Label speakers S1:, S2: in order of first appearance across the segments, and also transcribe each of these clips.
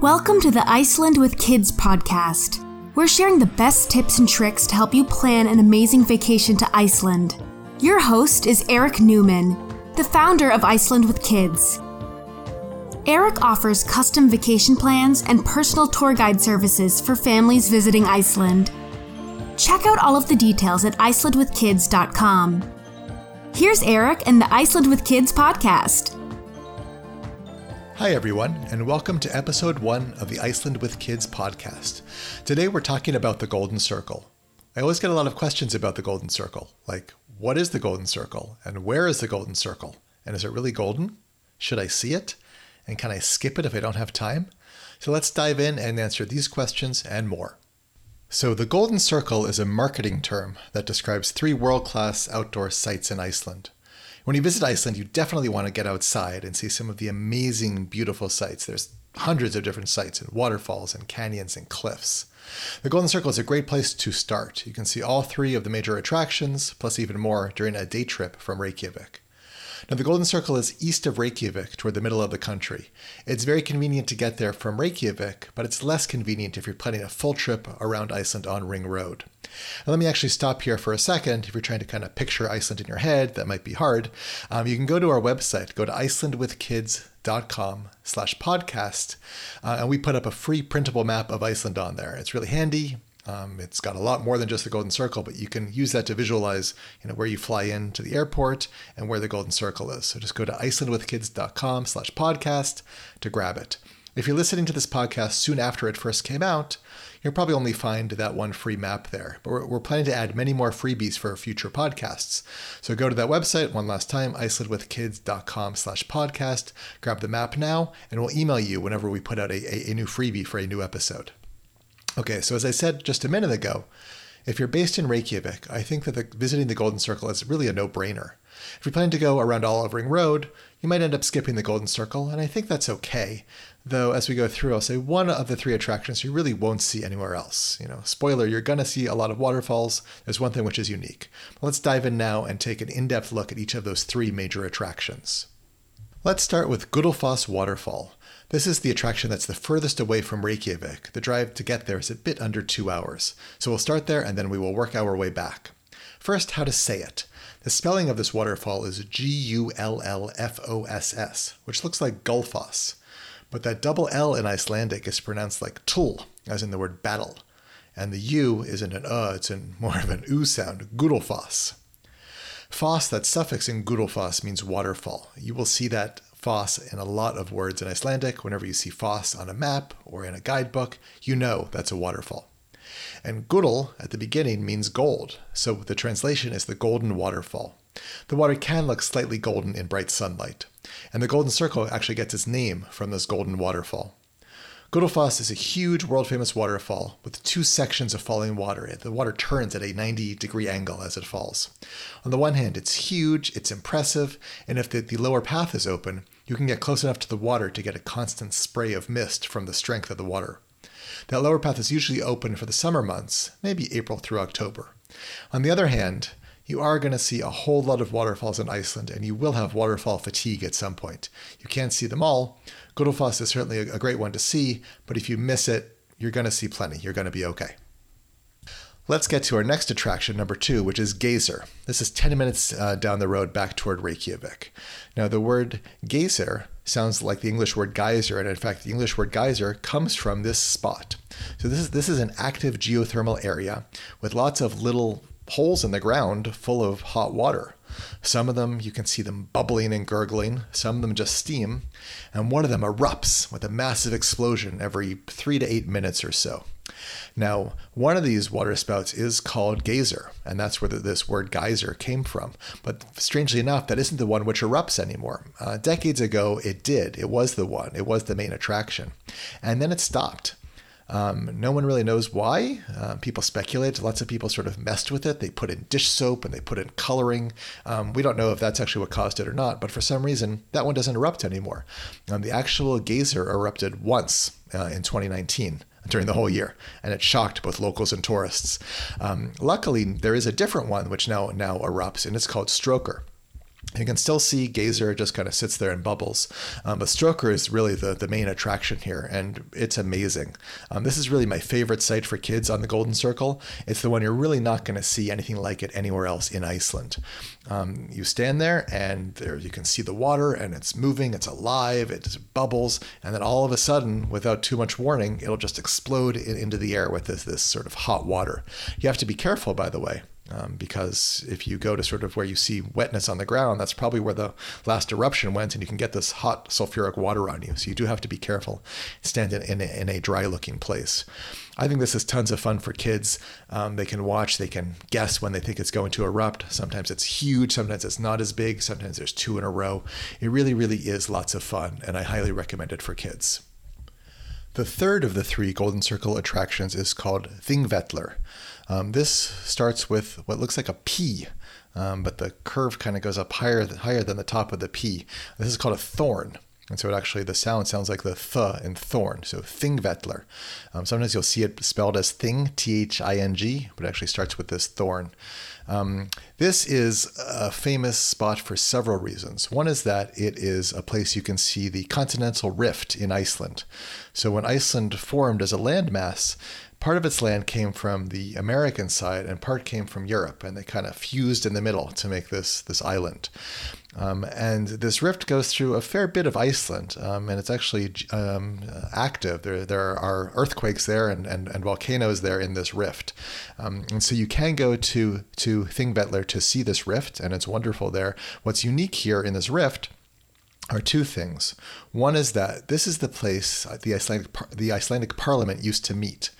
S1: Welcome to the Iceland with Kids podcast. We're sharing the best tips and tricks to help you plan an amazing vacation to Iceland. Your host is Eric Newman, the founder of Iceland with Kids. Eric offers custom vacation plans and personal tour guide services for families visiting Iceland. Check out all of the details at icelandwithkids.com. Here's Eric and the Iceland with Kids podcast.
S2: Hi, everyone, and welcome to episode one of the Iceland with Kids podcast. Today we're talking about the Golden Circle. I always get a lot of questions about the Golden Circle, like what is the Golden Circle, and where is the Golden Circle, and is it really golden? Should I see it? And can I skip it if I don't have time? So let's dive in and answer these questions and more. So, the Golden Circle is a marketing term that describes three world class outdoor sites in Iceland. When you visit Iceland, you definitely want to get outside and see some of the amazing, beautiful sights. There's hundreds of different sites and waterfalls and canyons and cliffs. The Golden Circle is a great place to start. You can see all three of the major attractions, plus even more, during a day trip from Reykjavik. Now, the Golden Circle is east of Reykjavik toward the middle of the country. It's very convenient to get there from Reykjavik, but it's less convenient if you're planning a full trip around Iceland on Ring Road. And let me actually stop here for a second. If you're trying to kind of picture Iceland in your head, that might be hard. Um, you can go to our website, go to icelandwithkids.com slash podcast, uh, and we put up a free printable map of Iceland on there. It's really handy. Um, it's got a lot more than just the Golden Circle, but you can use that to visualize, you know, where you fly into the airport and where the Golden Circle is. So just go to icelandwithkids.com slash podcast to grab it. If you're listening to this podcast soon after it first came out, you'll probably only find that one free map there. But we're, we're, planning to add many more freebies for future podcasts. So go to that website one last time, icelandwithkids.com slash podcast, grab the map now, and we'll email you whenever we put out a, a, a new freebie for a new episode. Okay, so as I said just a minute ago, if you're based in Reykjavik, I think that the, visiting the Golden Circle is really a no brainer. If you plan to go around Olive Ring Road, you might end up skipping the Golden Circle, and I think that's okay. Though, as we go through, I'll say one of the three attractions you really won't see anywhere else. You know, spoiler, you're to see a lot of waterfalls. There's one thing which is unique. Let's dive in now and take an in depth look at each of those three major attractions. Let's start with Gullfoss Waterfall. This is the attraction that's the furthest away from Reykjavik. The drive to get there is a bit under two hours. So we'll start there and then we will work our way back. First, how to say it. The spelling of this waterfall is G U L L F O S S, which looks like Gullfoss. But that double L in Icelandic is pronounced like tull, as in the word battle. And the U isn't an uh, it's in more of an oo sound, Gullfoss. Foss, that suffix in Gullfoss means waterfall. You will see that Foss in a lot of words in Icelandic. Whenever you see Foss on a map or in a guidebook, you know that's a waterfall. And Gull at the beginning means gold, so the translation is the golden waterfall. The water can look slightly golden in bright sunlight, and the golden circle actually gets its name from this golden waterfall. Gullfoss is a huge world famous waterfall with two sections of falling water. The water turns at a 90 degree angle as it falls. On the one hand, it's huge, it's impressive, and if the, the lower path is open, you can get close enough to the water to get a constant spray of mist from the strength of the water. That lower path is usually open for the summer months, maybe April through October. On the other hand, you are going to see a whole lot of waterfalls in Iceland, and you will have waterfall fatigue at some point. You can't see them all, Gullfoss is certainly a, great one to see, but if you miss it, you're going to see plenty. You're going to be okay. Let's get to our next attraction, number two, which is Geysir. This is 10 minutes uh, down the road back toward Reykjavik. Now, the word Geysir sounds like the English word geyser, and in fact, the English word geyser comes from this spot. So, this is, this is an active geothermal area with lots of little holes in the ground full of hot water. Some of them you can see them bubbling and gurgling, some of them just steam, and one of them erupts with a massive explosion every three to eight minutes or so. Now, one of these water spouts is called Geysir, and that's where this word geyser came from. But strangely enough, that isn't the one which erupts anymore. Uh, decades ago, it did. It was the one, it was the main attraction. And then it stopped. Um, no one really knows why. Uh, people speculate. Lots of people sort of messed with it. They put in dish soap and they put in coloring. Um, we don't know if that's actually what caused it or not, but for some reason, that one doesn't erupt anymore. Um, the actual geyser erupted once uh, in 2019 during the whole year, and it shocked both locals and tourists. Um, luckily, there is a different one which now now erupts, and it's called Strokkur. You can still see Geysir just kind of sits there and bubbles. Um, but Strokkur is really the, the main attraction here, and it's amazing. Um, this is really my favorite site for kids on the Golden Circle. It's the one you're really not going to see anything like it anywhere else in Iceland. Um, you stand there, and there you can see the water, and it's moving, it's alive, it bubbles, and then all of a sudden, without too much warning, it'll just explode in, into the air with this, this sort of hot water. You have to be careful, by the way. Um, because if you go to sort of where you see wetness on the ground, that's probably where the last eruption went, and you can get this hot sulfuric water on you. So you do have to be careful, stand in, in, a, in a dry looking place. I think this is tons of fun for kids. Um, they can watch, they can guess when they think it's going to erupt. Sometimes it's huge, sometimes it's not as big, sometimes there's two in a row. It really, really is lots of fun, and I highly recommend it for kids. The third of the three Golden Circle attractions is called Thingvellir. Um, this starts with what looks like a P, um, but the curve kind of goes up higher higher than the top of the P. This is called a thorn. And so it actually, the sound sounds like the th in thorn. So Thingvellir. Um, sometimes you'll see it spelled as thing, T H I N G, but it actually starts with this thorn. Um, this is a famous spot for several reasons. One is that it is a place you can see the continental rift in Iceland. So when Iceland formed as a landmass, part of its land came from the American side and part came from Europe, and they kind of fused in the middle to make this this island. Um, and this rift goes through a fair bit of Iceland, um, and it's actually um, active. There, there are earthquakes there and, and, and volcanoes there in this rift. Um, and so you can go to, to Thingvellir to see this rift, and it's wonderful there. What's unique here in this rift are two things. One is that this is the place the Icelandic, the Icelandic parliament used to meet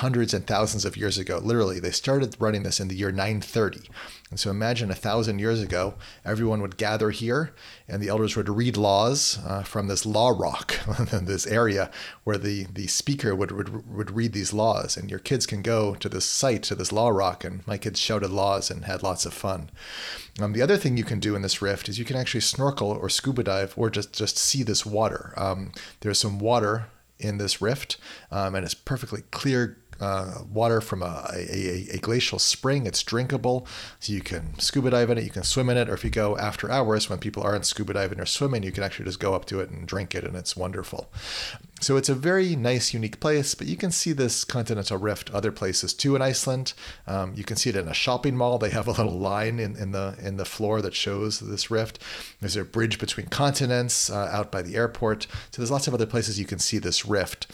S2: hundreds and thousands of years ago. Literally, they started running this in the year 930. And so imagine a thousand years ago, everyone would gather here and the elders would read laws uh, from this law rock, this area where the, the speaker would, would, would read these laws. And your kids can go to this site, to this law rock. And my kids shouted laws and had lots of fun. Um, the other thing you can do in this rift is you can actually snorkel or scuba dive or just, just see this water. Um, there's some water in this rift, um, and it's perfectly clear uh, water from a, a, a, glacial spring. It's drinkable, so you can scuba dive in it, you can swim in it, or if you go after hours when people aren't scuba diving or swimming, you can actually just go up to it and drink it, and it's wonderful. So it's a very nice, unique place, but you can see this continental rift other places too in Iceland. Um, you can see it in a shopping mall. They have a little line in, in the in the floor that shows this rift. There's a bridge between continents uh, out by the airport. So there's lots of other places you can see this rift.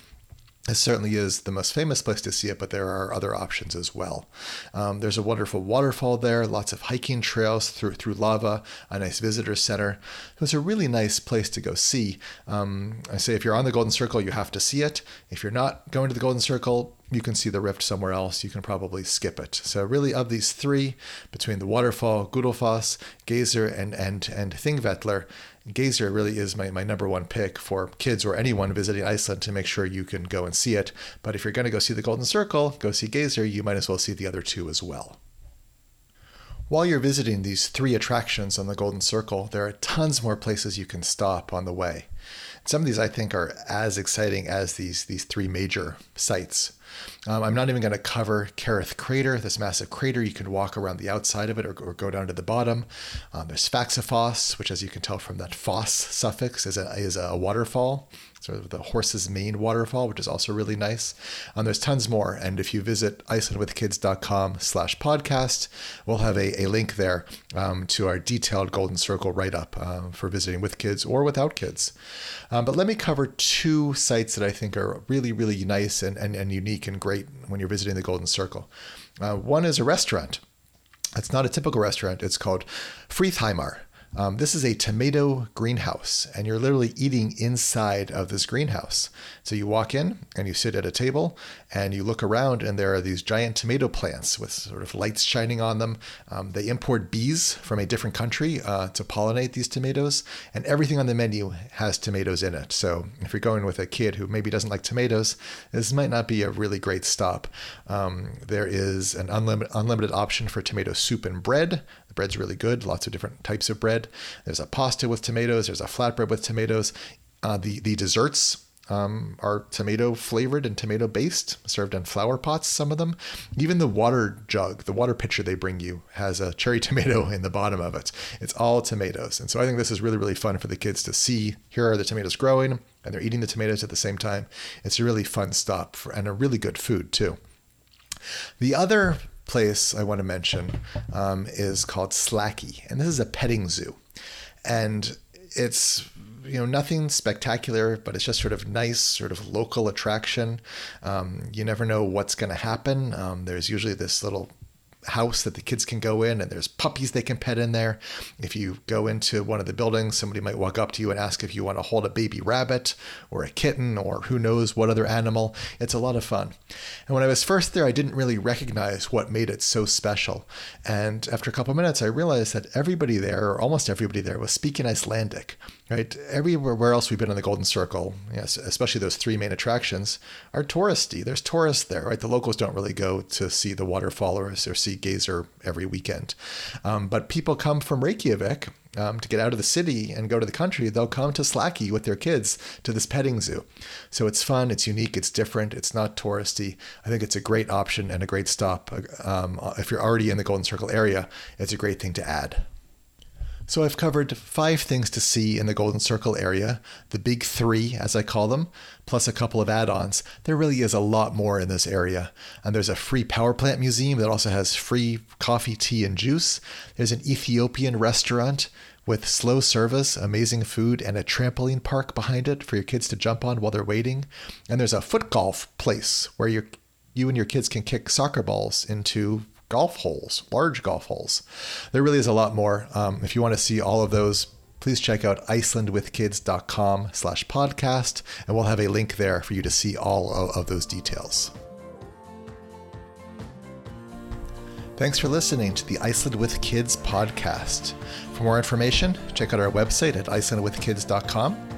S2: This certainly is the most famous place to see it, but there are other options as well. Um, there's a wonderful waterfall there, lots of hiking trails through through lava, a nice visitor center. So It's a really nice place to go see. Um, I say if you're on the Golden Circle, you have to see it. If you're not going to the Golden Circle, you can see the rift somewhere else. You can probably skip it. So really, of these three, between the waterfall, Gullfoss, Geysir, and and and Thingvellir, Geysir really is my, my number one pick for kids or anyone visiting Iceland to make sure you can go and see it. But if you're going to go see the Golden Circle, go see Geysir, you might as well see the other two as well. While you're visiting these three attractions on the Golden Circle, there are tons more places you can stop on the way. Some of these I think are as exciting as these, these three major sites. Um, I'm not even going to cover Kerið Crater, this massive crater. You can walk around the outside of it or, or go down to the bottom. Um, there's Faxafoss, which, as you can tell from that foss suffix, is a, is a waterfall sort of the horse's mane waterfall, which is also really nice. Um, there's tons more, and if you visit icelandwithkids.com slash podcast, we'll have a, a link there um, to our detailed Golden Circle write-up um, for visiting with kids or without kids. Um, but let me cover two sites that I think are really, really nice and, and, and unique and great when you're visiting the Golden Circle. Uh, one is a restaurant. It's not a typical restaurant. It's called Friðheimar. Um, this is a tomato greenhouse, and you're literally eating inside of this greenhouse. So you walk in and you sit at a table and you look around, and there are these giant tomato plants with sort of lights shining on them. Um, they import bees from a different country uh, to pollinate these tomatoes, and everything on the menu has tomatoes in it. So if you're going with a kid who maybe doesn't like tomatoes, this might not be a really great stop. Um, there is an unlimited, unlimited option for tomato soup and bread The bread's really good, lots of different types of bread. There's a pasta with tomatoes, there's a flatbread with tomatoes. Uh, the, the desserts um, are tomato flavored and tomato based, served in flower pots, some of them. Even the water jug, the water pitcher they bring you, has a cherry tomato in the bottom of it. It's all tomatoes. And so I think this is really, really fun for the kids to see. Here are the tomatoes growing, and they're eating the tomatoes at the same time. It's a really fun stop for, and a really good food, too. The other place I want to mention um, is called Slakki, and this is a petting zoo. And it's you know nothing spectacular, but it's just sort of nice, sort of local attraction. Um, you never know what's going to happen. Um, there's usually this little house that the kids can go in and there's puppies they can pet in there. If you go into one of the buildings, somebody might walk up to you and ask if you want to hold a baby rabbit or a kitten or who knows what other animal. It's a lot of fun. And when I was first there, I didn't really recognize what made it so special. And after a couple minutes, I realized that everybody there, or almost everybody there, was speaking Icelandic right? Everywhere else we've been in the Golden Circle, yes, especially those three main attractions, are touristy. There's tourists there, right? The locals don't really go to see the waterfall or, or see Geysir every weekend. Um, but people come from Reykjavik um, to get out of the city and go to the country. They'll come to Slakki with their kids to this petting zoo. So it's fun, it's unique, it's different, it's not touristy. I think it's a great option and a great stop. Um, if you're already in the Golden Circle area, it's a great thing to add. So I've covered five things to see in the Golden Circle area, the big three, as I call them, plus a couple of add ons. There really is a lot more in this area. And there's a free power plant museum that also has free coffee, tea, and juice. There's an Ethiopian restaurant with slow service, amazing food, and a trampoline park behind it for your kids to jump on while they're waiting. And there's a foot golf place where you you and your kids can kick soccer balls into golf holes, large golf holes. There really is a lot more. Um, if you want to see all of those, please check out icelandwithkids.com slash podcast, and we'll have a link there for you to see all of those details. Thanks for listening to the Iceland with Kids podcast. For more information, check out our website at icelandwithkids.com.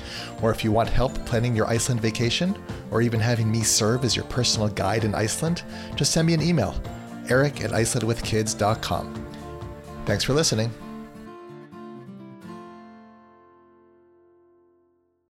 S2: Or if you want help planning your Iceland vacation, or even having me serve as your personal guide in Iceland, just send me an email eric at icelandwithkids.com. Thanks for listening.